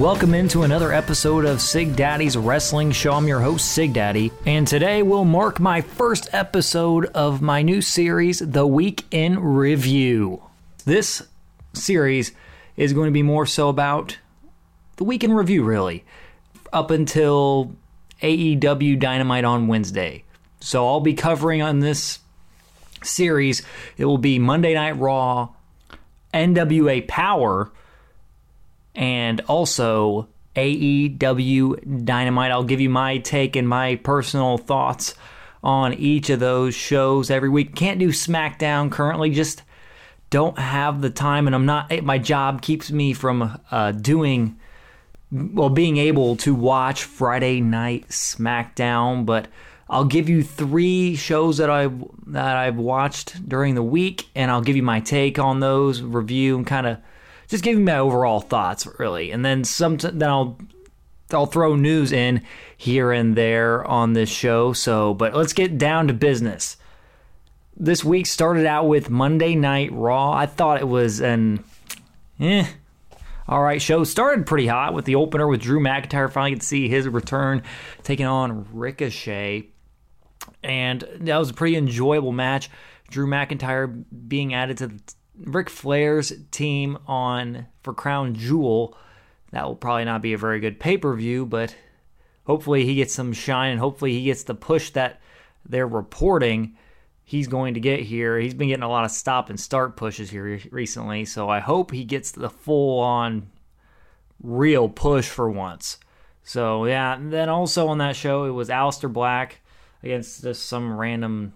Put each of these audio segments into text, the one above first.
Welcome into another episode of Sig Daddy's Wrestling Show. I'm your host, Sig Daddy, and today will mark my first episode of my new series, The Week in Review. This series is going to be more so about the week in review, really, up until AEW Dynamite on Wednesday. So I'll be covering on this series, it will be Monday Night Raw, NWA Power and also AEW Dynamite. I'll give you my take and my personal thoughts on each of those shows every week. Can't do SmackDown currently, just don't have the time, and I'm not. My job keeps me from uh, doing well, being able to watch Friday Night SmackDown, but. I'll give you three shows that I've that I've watched during the week, and I'll give you my take on those, review, and kind of just giving my overall thoughts really, and then some then I'll I'll throw news in here and there on this show. So, but let's get down to business. This week started out with Monday Night Raw. I thought it was an eh. All right, show started pretty hot with the opener with Drew McIntyre finally get to see his return, taking on Ricochet, and that was a pretty enjoyable match. Drew McIntyre being added to the Ric Flair's team on for Crown Jewel. That will probably not be a very good pay per view, but hopefully he gets some shine and hopefully he gets the push that they're reporting he's going to get here. He's been getting a lot of stop and start pushes here recently, so I hope he gets the full on real push for once. So yeah, and then also on that show it was Aleister Black against just some random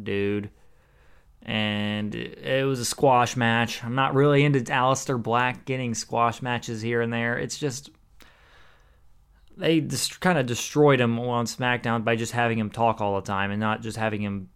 dude and it was a squash match. I'm not really into Aleister Black getting squash matches here and there. It's just they just kind of destroyed him on SmackDown by just having him talk all the time and not just having him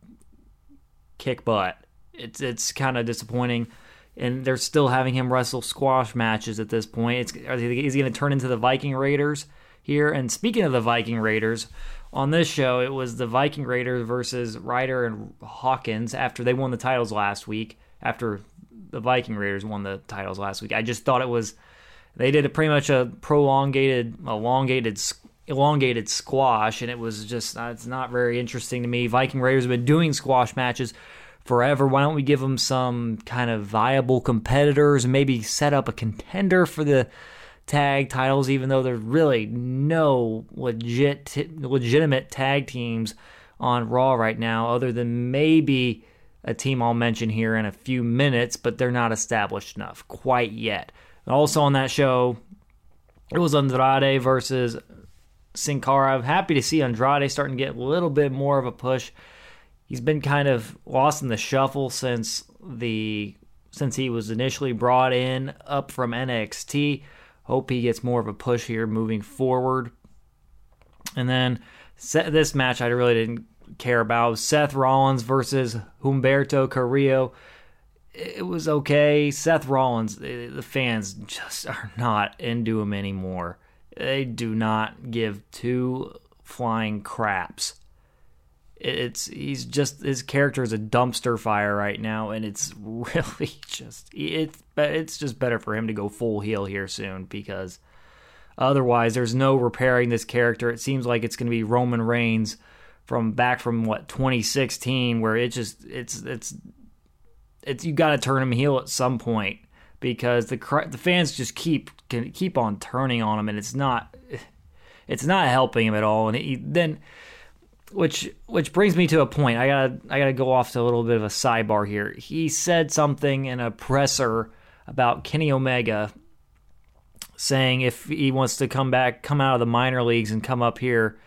kick butt. It's it's kind of disappointing, and they're still having him wrestle squash matches at this point. It's is he going to turn into the Viking Raiders here? And speaking of the Viking Raiders, on this show, it was the Viking Raiders versus Ryder and Hawkins after they won the titles last week. After the Viking Raiders won the titles last week, I just thought it was they did a pretty much a prolongated, elongated, elongated squash, and it was just uh, it's not very interesting to me. Viking Raiders have been doing squash matches forever. Why don't we give them some kind of viable competitors and maybe set up a contender for the tag titles, even though there's really no legit legitimate tag teams on Raw right now, other than maybe a team I'll mention here in a few minutes, but they're not established enough quite yet. Also on that show, it was Andrade versus Sin Cara. I'm happy to see Andrade starting to get a little bit more of a push. He's been kind of lost in the shuffle since the since he was initially brought in up from NXT. Hope he gets more of a push here moving forward. And then this match I really didn't care about Seth Rollins versus Humberto Carrillo. It was okay. Seth Rollins, eh, the fans just are not into him anymore. They do not give two flying craps it's he's just his character is a dumpster fire right now, and it's really just it's it's just better for him to go full heel here soon because otherwise there's no repairing this character. It seems like it's going to be Roman Reigns from back from what 2016, where it just it's it's it's you got to turn him heel at some point because the the fans just keep can keep on turning on him, and it's not it's not helping him at all. And he, then which which brings me to a point. I gotta I gotta go off to a little bit of a sidebar here. He said something in a presser about Kenny Omega, saying if he wants to come back, come out of the minor leagues and come up here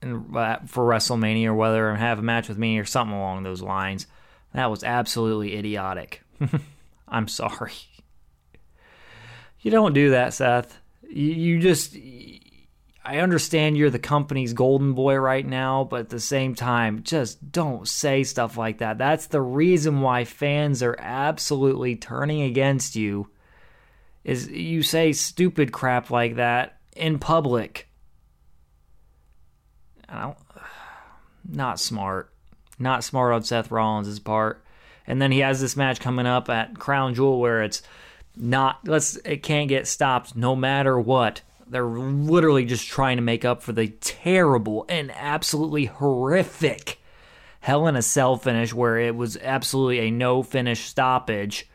and uh, for WrestleMania or whether and have a match with me or something along those lines. That was absolutely idiotic. I'm sorry. You don't do that, Seth. You, you just I understand you're the company's golden boy right now, but at the same time, just don't say stuff like that. That's the reason why fans are absolutely turning against you. Is you say stupid crap like that in public. Not smart. Not smart on Seth Rollins' part. And then he has this match coming up at Crown Jewel where it's not let's it can't get stopped no matter what. They're literally just trying to make up for the terrible and absolutely horrific Hell in a Cell finish where it was absolutely a no finish stoppage,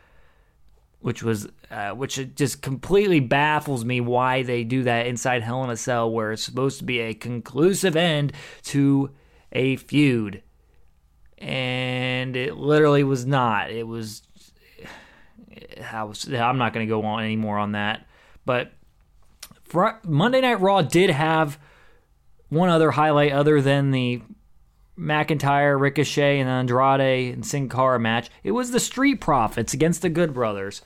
which was uh, which just completely baffles me why they do that inside Hell in a Cell where it's supposed to be a conclusive end to a feud, and it literally was not. It was. I was I'm not going to go on anymore on that, but Monday Night Raw did have one other highlight other than the McIntyre, Ricochet, and Andrade and Sin Cara match. It was the Street Profits against the Good Brothers.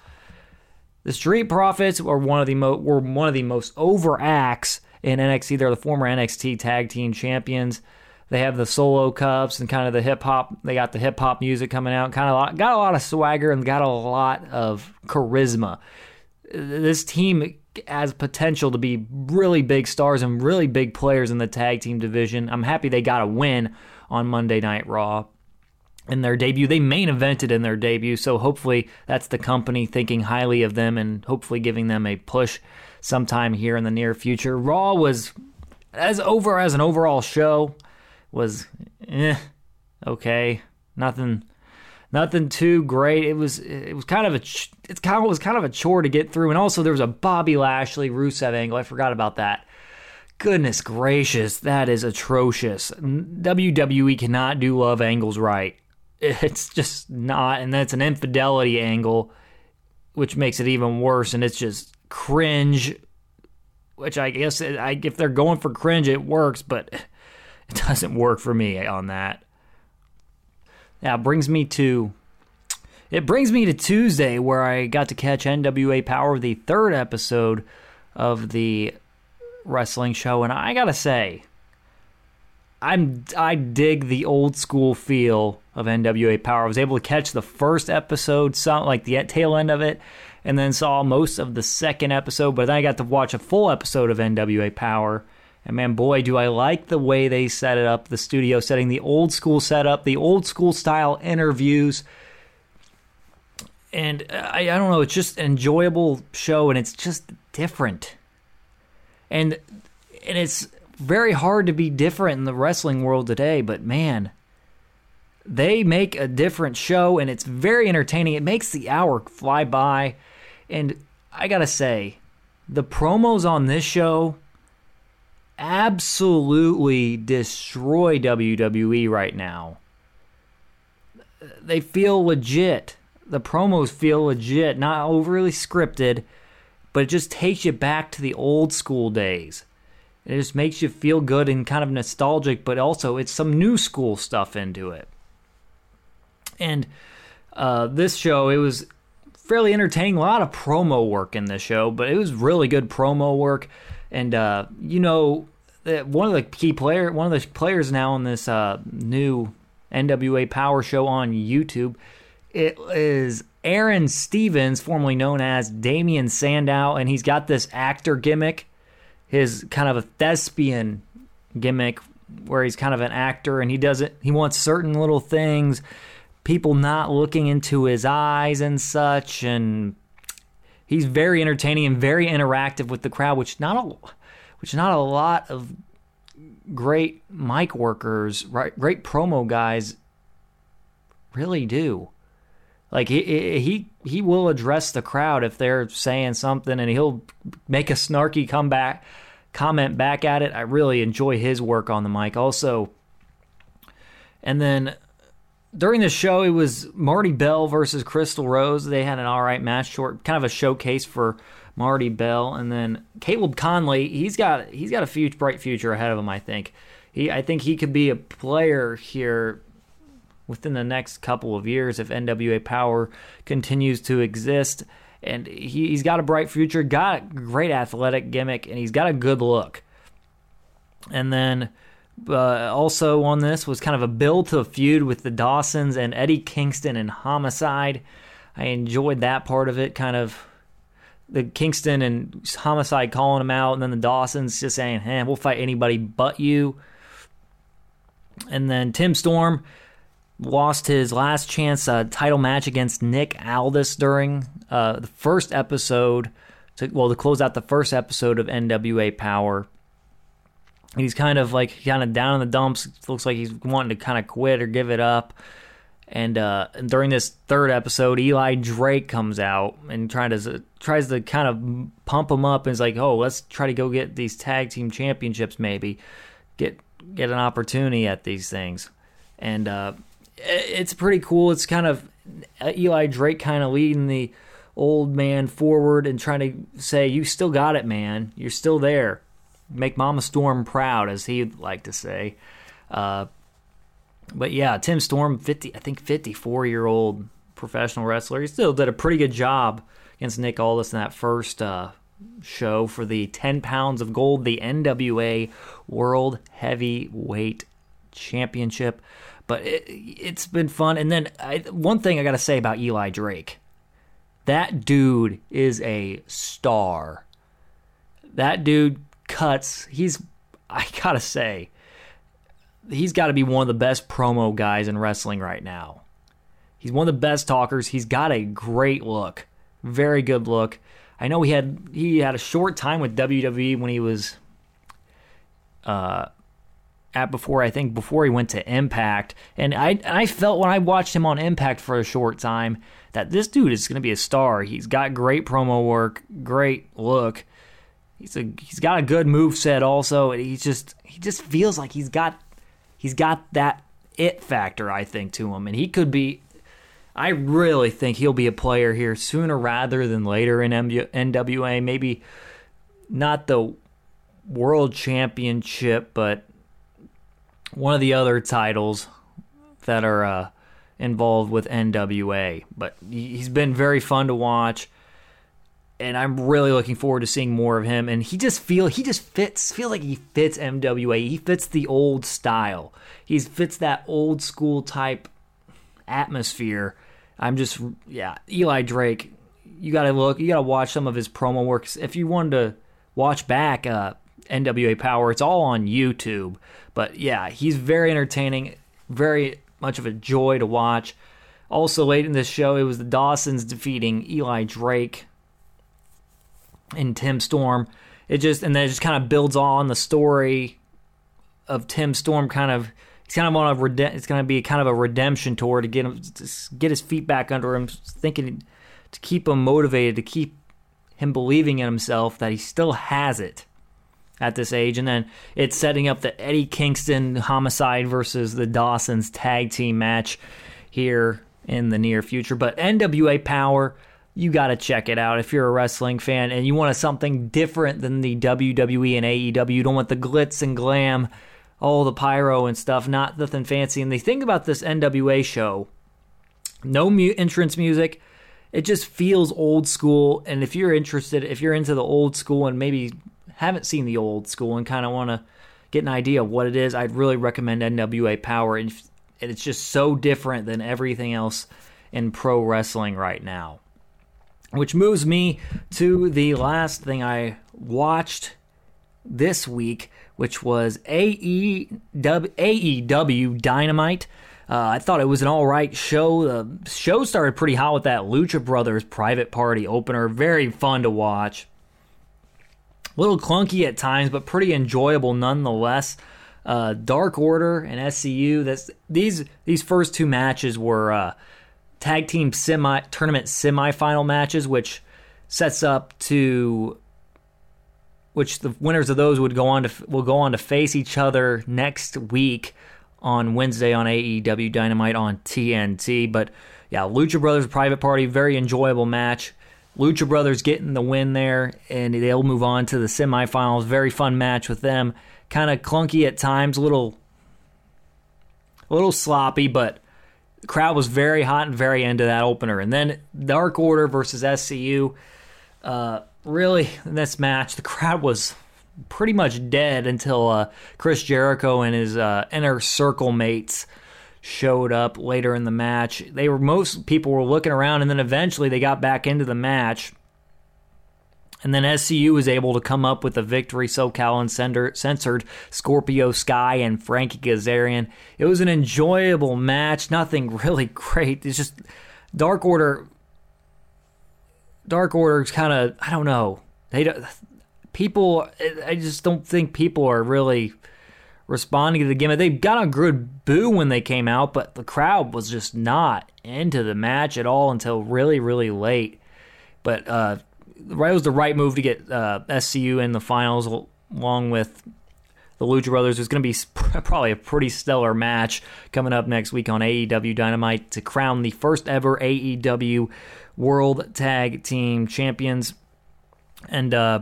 The Street Profits were one of the mo- were one of the most over acts in NXT. They're the former NXT Tag Team Champions. They have the solo cups and kind of the hip hop. They got the hip hop music coming out. Kind of got a lot of swagger and got a lot of charisma. This team has potential to be really big stars and really big players in the tag team division. I'm happy they got a win on Monday Night Raw in their debut. They main evented in their debut, so hopefully that's the company thinking highly of them and hopefully giving them a push sometime here in the near future. Raw was as over as an overall show was eh, okay. Nothing nothing too great. It was it was kind of a it's kind of was kind of a chore to get through, and also there was a Bobby Lashley Rusev angle. I forgot about that. Goodness gracious, that is atrocious. WWE cannot do love angles right. It's just not, and that's an infidelity angle, which makes it even worse. And it's just cringe. Which I guess if they're going for cringe, it works, but it doesn't work for me on that. Now brings me to it brings me to Tuesday where I got to catch NWA Power, the third episode of the wrestling show, and I gotta say, I'm I dig the old school feel of NWA Power. I was able to catch the first episode, some like the tail end of it, and then saw most of the second episode. But then I got to watch a full episode of NWA Power, and man, boy, do I like the way they set it up, the studio setting, the old school setup, the old school style interviews. And uh, I, I don't know, it's just an enjoyable show and it's just different. And and it's very hard to be different in the wrestling world today, but man, they make a different show and it's very entertaining. It makes the hour fly by. And I got to say, the promos on this show absolutely destroy WWE right now. They feel legit. The promos feel legit, not overly scripted, but it just takes you back to the old school days. It just makes you feel good and kind of nostalgic, but also it's some new school stuff into it. And uh, this show, it was fairly entertaining. A lot of promo work in this show, but it was really good promo work. And uh, you know, one of the key player, one of the players now in this uh, new NWA Power Show on YouTube, it is Aaron Stevens, formerly known as Damien Sandow, and he's got this actor gimmick, his kind of a thespian gimmick, where he's kind of an actor and he doesn't he wants certain little things, people not looking into his eyes and such, and he's very entertaining and very interactive with the crowd, which not a which not a lot of great mic workers, right, great promo guys really do. Like he he he will address the crowd if they're saying something, and he'll make a snarky comeback comment back at it. I really enjoy his work on the mic. Also, and then during the show, it was Marti Belle versus Crystal Rose. They had an all right match, short, kind of a showcase for Marti Belle, and then Caleb Conley. He's got he's got a future, bright future ahead of him. I think he I think he could be a player here within the next couple of years if NWA Power continues to exist. And he, he's got a bright future, got a great athletic gimmick, and he's got a good look. And then uh, also on this was kind of a build to a feud with the Dawsons and Eddie Kingston and Homicide. I enjoyed that part of it, kind of the Kingston and Homicide calling him out, and then the Dawsons just saying, "Hey, we'll fight anybody but you." And then Tim Storm lost his last chance uh, title match against Nick Aldis during uh, the first episode. To, well, to close out the first episode of NWA Power. He's kind of like kind of down in the dumps. Looks like he's wanting to kind of quit or give it up. And, uh, during this third episode, Eli Drake comes out and trying to tries to kind of pump him up and is like, "Oh, let's try to go get these tag team championships, maybe get get an opportunity at these things." And uh, it's pretty cool. It's kind of Eli Drake kind of leading the old man forward and trying to say, "You still got it, man. You're still there. Make Mama Storm proud," as he'd like to say. Uh, but yeah, Tim Storm, fifty, I think fifty-four year old professional wrestler. He still did a pretty good job against Nick Aldis in that first uh, show for the ten pounds of gold, the NWA World Heavyweight Championship. But it, has been fun. And then I, one thing I got to say about Eli Drake that dude is a star. That dude cuts. He's, I got to say, he's got to be one of the best promo guys in wrestling right now. He's one of the best talkers. He's got a great look, very good look. I know he had he had a short time with WWE when he was uh, at before I think before he went to Impact, and I I felt when I watched him on Impact for a short time that this dude is going to be a star. He's got great promo work, great look. He's a he's got a good move set also, and he's just he just feels like he's got he's got that it factor, I think, to him, and he could be. I really think he'll be a player here sooner rather than later in NWA. Maybe not the world championship, but one of the other titles that are uh, involved with NWA. But he's been very fun to watch and I'm really looking forward to seeing more of him. And he just feel he just fits feel like he fits NWA. He fits the old style. He fits that old school type atmosphere. I'm just yeah, Eli Drake. You got to look. You got to watch some of his promo works. If you wanted to watch back uh, NWA Power, it's all on YouTube. But yeah, he's very entertaining. Very much of a joy to watch. Also, late in this show, it was the Dawsons defeating Eli Drake and Tim Storm. It just and then it just kind of builds on the story of Tim Storm. Kind of he's kind of on a rede- it's going to be kind of a redemption tour to get him to get his feet back under him, thinking to keep him motivated, to keep him believing in himself that he still has it at this age. And then it's setting up the Eddie Kingston homicide versus the Dawsons tag team match here in the near future. But NWA Power you got to check it out if you're a wrestling fan and you want something different than the WWE and AEW. You don't want the glitz and glam, all the pyro and stuff, not nothing fancy. And the thing about this NWA show, no mu- entrance music. It just feels old school. And if you're interested, if you're into the old school and maybe haven't seen the old school and kind of want to get an idea of what it is, I'd really recommend NWA Power. And it's just so different than everything else in pro wrestling right now. Which moves me to the last thing I watched this week, which was AEW, Dynamite. Uh, I thought it was an all right show. The show started pretty hot with that Lucha Brothers private party opener. Very fun to watch. A little clunky at times, but pretty enjoyable nonetheless. Uh, Dark Order and SCU. That's these these first two matches were uh, tag team semi tournament semifinal matches, which sets up to which the winners of those would go on to will go on to face each other next week on Wednesday on AEW Dynamite on TNT. But yeah, Lucha Brothers Private Party, very enjoyable match. Lucha Brothers getting the win there, and they'll move on to the semifinals. Very fun match with them. Kind of clunky at times, a little, a little sloppy, but the crowd was very hot and very into that opener. And then Dark Order versus SCU. Uh, really, in this match, the crowd was pretty much dead until uh, Chris Jericho and his uh, inner circle mates showed up later in the match. They were most people were looking around, and then eventually they got back into the match. And then SCU was able to come up with a victory. SoCal Uncensored Scorpio Sky and Frankie Kazarian. It was an enjoyable match. Nothing really great. It's just Dark Order. Dark Order's kind of I don't know. They don't, people. I just don't think people are really responding to the gimmick. They got a good boo when they came out, but the crowd was just not into the match at all until really, really late. But uh, it was the right move to get uh, SCU in the finals along with the Lucha Brothers. There's going to be probably a pretty stellar match coming up next week on AEW Dynamite to crown the first ever AEW World Tag Team Champions. And uh,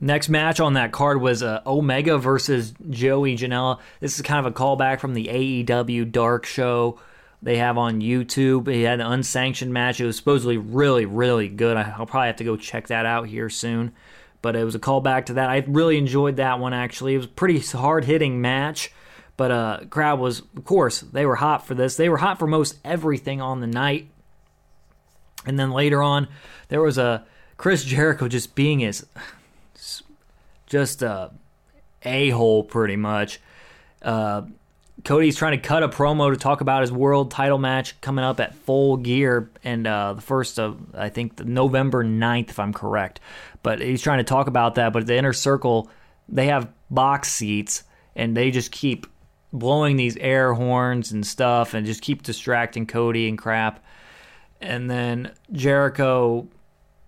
next match on that card was uh, Omega versus Joey Janela. This is kind of a callback from the AEW Dark Show they have on YouTube. He had an unsanctioned match. It was supposedly really, really good. I'll probably have to go check that out here soon. But it was a callback to that. I really enjoyed that one actually. It was a pretty hard hitting match. But uh crowd was of course, they were hot for this. They were hot for most everything on the night. And then later on, there was a Chris Jericho just being his just a a hole pretty much. Uh, Cody's trying to cut a promo to talk about his world title match coming up at Full Gear and uh, the first of I think November 9th if I'm correct. But he's trying to talk about that. But the inner circle they have box seats and they just keep blowing these air horns and stuff and just keep distracting Cody and crap. And then Jericho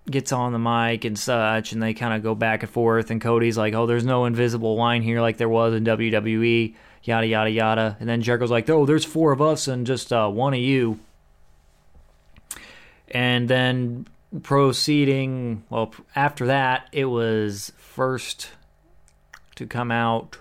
gets on the mic and such, and they kind of go back and forth. And Cody's like, "Oh, there's no invisible line here like there was in WWE." Yada yada yada. And then Jericho's like, "Oh, there's four of us and just uh, one of you." And then proceeding, well, after that, it was first to come out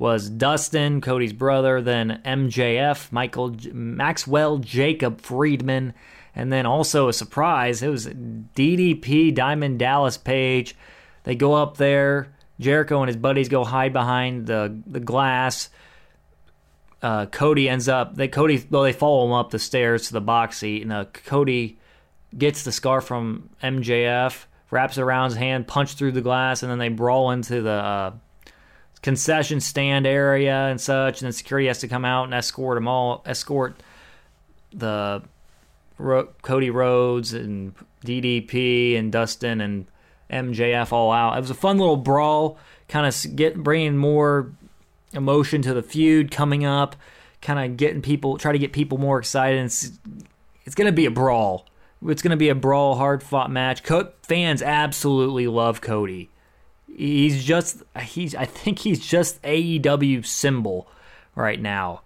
was Dustin, Cody's brother, then MJF, Michael Maxwell, Jacob Friedman, and then also a surprise, it was DDP, Diamond Dallas Page. They go up there. Jericho and his buddies go hide behind the the glass. Uh, Cody ends up they Cody well they follow him up the stairs to the box seat and uh, Cody gets the scar from MJF wraps it around his hand punch through the glass and then they brawl into the uh, concession stand area and such and then security has to come out and escort them all escort the Ro- Cody Rhodes and DDP and Dustin and MJF all out it was a fun little brawl kind of get bringing more emotion to the feud coming up, kind of getting people, try to get people more excited. It's, it's going to be a brawl. It's going to be a brawl, hard fought match. Co- fans absolutely love Cody. He's just he's I think he's just AEW symbol right now.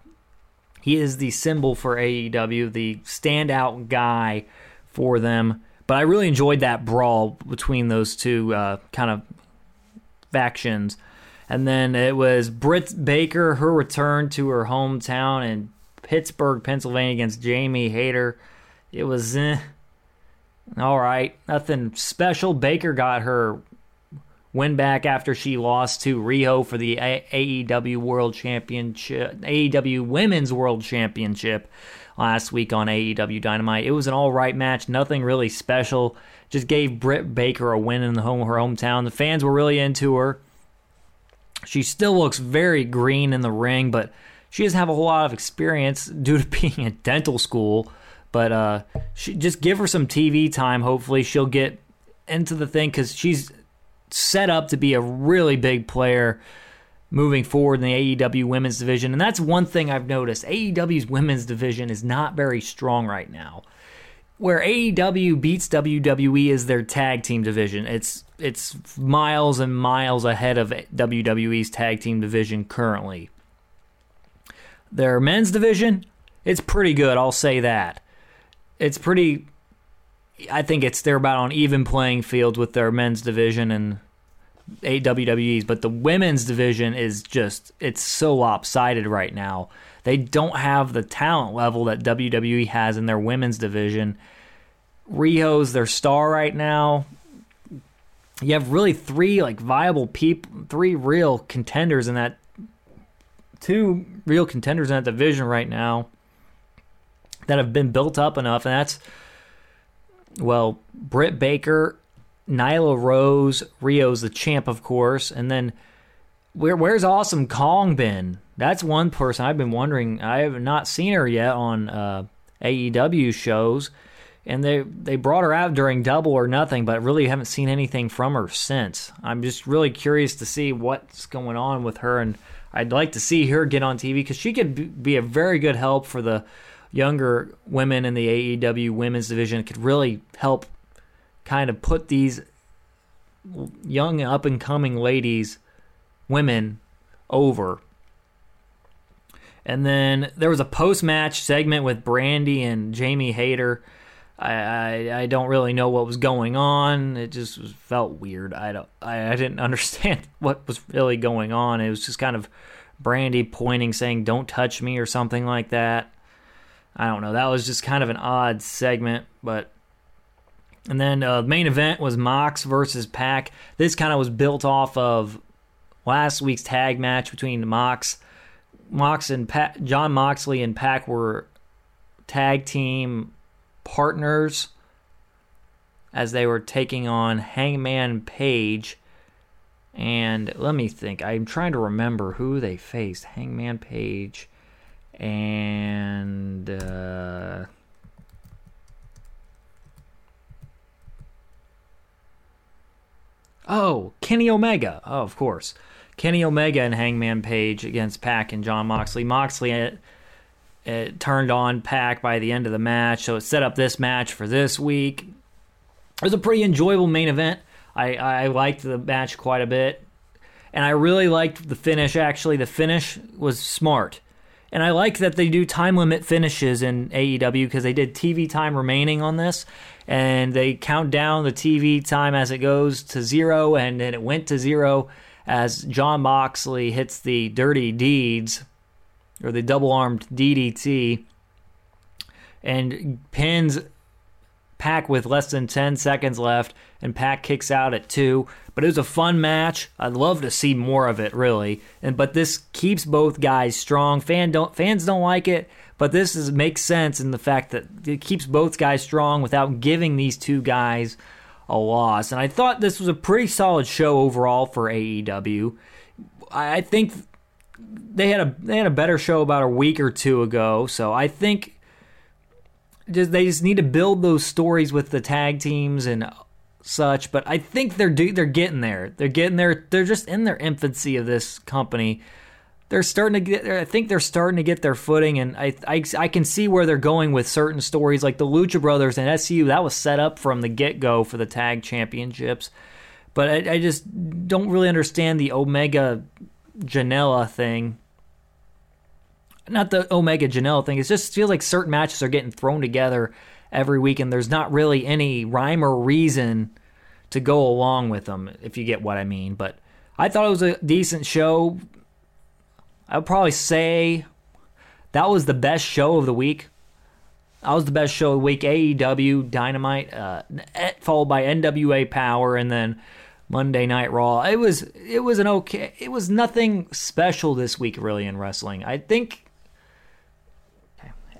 He is the symbol for AEW, the standout guy for them. But I really enjoyed that brawl between those two uh, kind of factions. And then it was Britt Baker, her return to her hometown in Pittsburgh, Pennsylvania against Jamie Hayter. It was eh, all right, nothing special. Baker got her win back after she lost to Riho for the AEW World Championship, AEW Women's World Championship last week on AEW Dynamite. It was an all right match, nothing really special. Just gave Britt Baker a win in the home her hometown. The fans were really into her. She still looks very green in the ring, but she doesn't have a whole lot of experience due to being at dental school. But uh, she, just give her some TV time. Hopefully, she'll get into the thing because she's set up to be a really big player moving forward in the AEW women's division. And that's one thing I've noticed. AEW's women's division is not very strong right now where AEW beats WWE is their tag team division. It's it's miles and miles ahead of WWE's tag team division currently. Their men's division, it's pretty good, I'll say that. It's pretty I think it's they're about on even playing field with their men's division and WWE's, but the women's division is just it's so lopsided right now. They don't have the talent level that WWE has in their women's division. Riho's their star right now. You have really three like viable people, three real contenders in that, two real contenders in that division right now that have been built up enough, and that's well, Britt Baker Nyla Rose, Riho's the champ, of course, and then where where's Awesome Kong been? That's one person I've been wondering. I have not seen her yet on uh, AEW shows, and they they brought her out during Double or Nothing, but really haven't seen anything from her since. I'm just really curious to see what's going on with her, and I'd like to see her get on TV because she could be a very good help for the younger women in the AEW women's division. It could really help kind of put these young up and coming ladies, women, over. And then there was a post match segment with Brandi and Jamie Hayter. I, I, I don't really know what was going on. It just was, felt weird. I don't I, I didn't understand what was really going on. It was just kind of Brandi pointing, saying "Don't touch me" or something like that. I don't know. That was just kind of an odd segment, but and then uh, the main event was Mox versus Pac. This kind of was built off of last week's tag match between Mox, Mox and Jon Moxley and Pac were tag team partners as they were taking on Hangman Page. And let me think. I'm trying to remember who they faced. Hangman Page and uh, Oh, Kenny Omega. Oh, of course. Kenny Omega and Hangman Page against Pac and Jon Moxley. Moxley it, it turned on Pac by the end of the match, so it set up this match for this week. It was a pretty enjoyable main event. I, I liked the match quite a bit. And I really liked the finish, actually. The finish was smart. And I like that they do time limit finishes in AEW because they did TV time remaining on this and they count down the TV time as it goes to zero, and then it went to zero as Jon Moxley hits the dirty deeds or the double armed DDT and pins Pac with less than 10 seconds left, and Pac kicks out at two. But it was a fun match. I'd love to see more of it, really. And but this keeps both guys strong. Fan don't fans don't like it, but this is makes sense in the fact that it keeps both guys strong without giving these two guys a loss. And I thought this was a pretty solid show overall for AEW. I think they had a they had a better show about a week or two ago. So I think just they just need to build those stories with the tag teams and such. But I think they're do, they're getting there. They're getting there. They're just in their infancy of this company they're starting to get. I think they're starting to get their footing, and I, I, I can see where they're going with certain stories, like the Lucha Brothers and SCU. That was set up from the get go for the tag championships, but I, I just don't really understand the Omega Janela thing. Not the Omega Janelle thing. It just feels like certain matches are getting thrown together every week, and there's not really any rhyme or reason to go along with them, if you get what I mean. But I thought it was a decent show. I would probably say that was the best show of the week. That was the best show of the week. AEW Dynamite, uh, followed by NWA Power, and then Monday Night Raw. It was it was an okay. It was nothing special this week, really, in wrestling. I think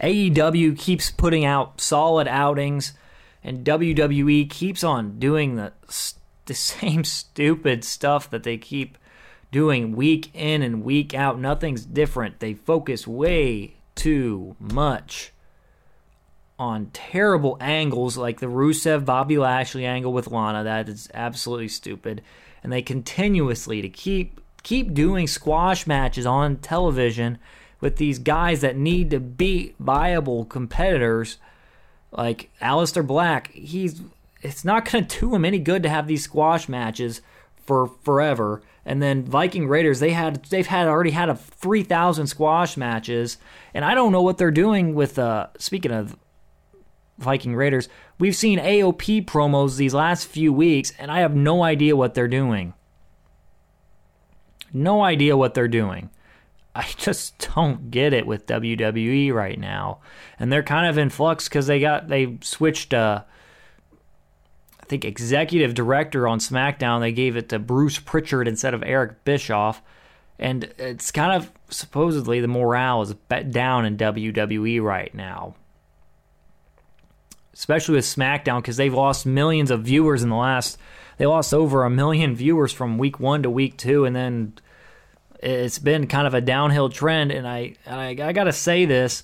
AEW keeps putting out solid outings, and WWE keeps on doing the the same stupid stuff that they keep doing week in and week out. Nothing's different. They focus way too much on terrible angles like the Rusev Bobby Lashley angle with Lana. That is absolutely stupid. And they continuously to keep keep doing squash matches on television with these guys that need to beat viable competitors like Aleister Black. He's it's not going to do him any good to have these squash matches for forever. And then Viking Raiders, they had they've had already had a three thousand squash matches, and I don't know what they're doing with. Uh, speaking of Viking Raiders, we've seen AOP promos these last few weeks, and I have no idea what they're doing. No idea what they're doing. I just don't get it with WWE right now, and they're kind of in flux because they got they switched. Uh, I think executive director on SmackDown. They gave it to Bruce Pritchard instead of Eric Bischoff, and it's kind of supposedly the morale is down in WWE right now. especially with SmackDown because they've lost millions of viewers in the last. They lost over a million viewers from week one to week two, and then it's been kind of a downhill trend. And I, I, I gotta say this,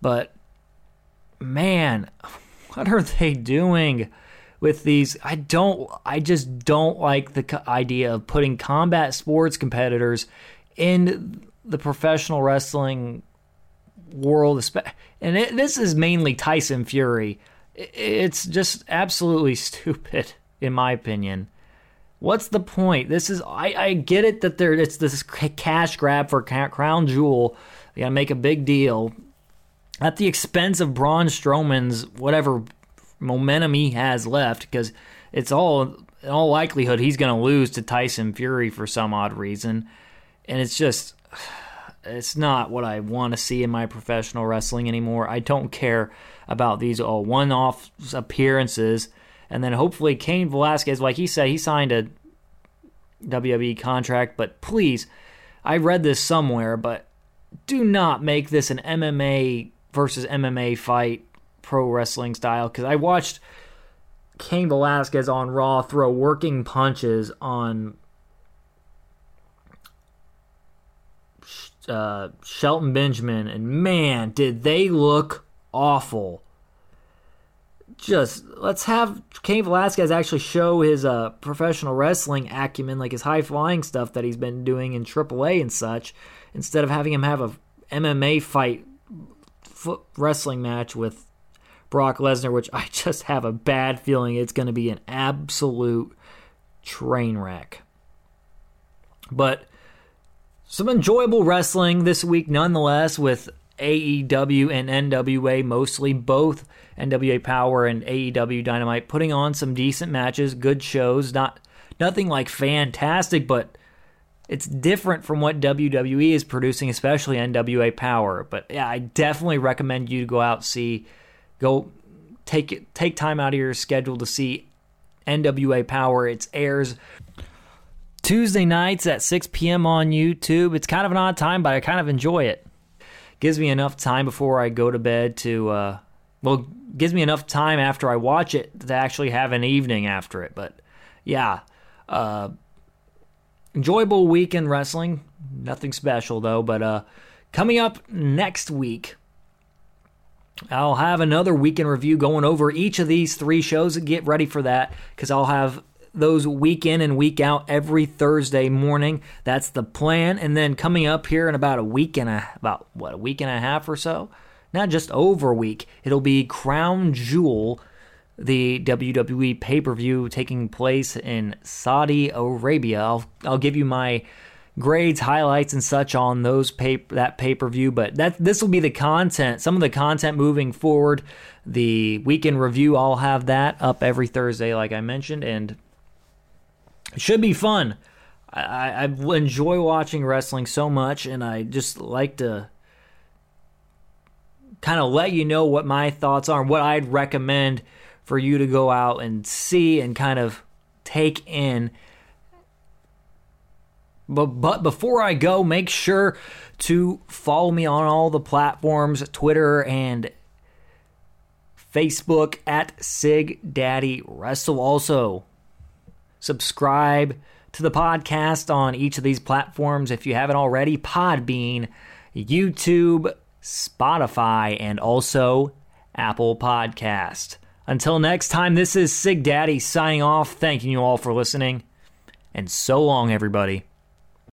but man, what are they doing with these? I don't. I just don't like the idea of putting combat sports competitors in the professional wrestling world. And it, this is mainly Tyson Fury. It's just absolutely stupid, in my opinion. What's the point? This is I, I get it that there it's this cash grab for crown jewel. They gotta make a big deal at the expense of Braun Strowman's whatever momentum he has left, because it's all in all likelihood he's gonna lose to Tyson Fury for some odd reason, and it's just it's not what I want to see in my professional wrestling anymore. I don't care about these uh, all one-off appearances and then hopefully Cain Velasquez, like he said, he signed a WWE contract, but please, I read this somewhere, but do not make this an MMA versus MMA fight pro wrestling style because I watched Cain Velasquez on Raw throw working punches on uh, Shelton Benjamin, and man, did they look awful just let's have Cain Velasquez actually show his uh, professional wrestling acumen, like his high flying stuff that he's been doing in AAA and such, instead of having him have a MMA fight wrestling match with Brock Lesnar, which I just have a bad feeling it's going to be an absolute train wreck. But some enjoyable wrestling this week, nonetheless, with AEW and NWA mostly, both NWA Power and AEW Dynamite putting on some decent matches, good shows, not nothing like fantastic, but it's different from what WWE is producing, especially NWA Power. But yeah, I definitely recommend you to go out see go take it, take time out of your schedule to see NWA Power. It airs Tuesday nights at 6 p.m. on YouTube. It's kind of an odd time, but I kind of enjoy it gives me enough time before I go to bed to, uh, well, gives me enough time after I watch it to actually have an evening after it. But yeah, uh, enjoyable week in wrestling. Nothing special though. But uh, coming up next week, I'll have another week in review going over each of these three shows. Get ready for that because I'll have those week in and week out every Thursday morning. That's the plan. And then coming up here in about a week and a about what a week and a half or so, not just over a week, it'll be Crown Jewel, the WWE pay per view taking place in Saudi Arabia. I'll I'll give you my grades, highlights, and such on those pay that pay per view. But that this will be the content. Some of the content moving forward. The week in review, I'll have that up every Thursday, like I mentioned, and it should be fun. I, I enjoy watching wrestling so much, and I just like to kind of let you know what my thoughts are, what I'd recommend for you to go out and see and kind of take in. But, but before I go, make sure to follow me on all the platforms Twitter and Facebook at Sig Daddy Wrestle. Also, subscribe to the podcast on each of these platforms if you haven't already Podbean, YouTube, Spotify, and also Apple Podcast. Until next time, this is Sig Daddy signing off, thanking you all for listening, and so long, everybody.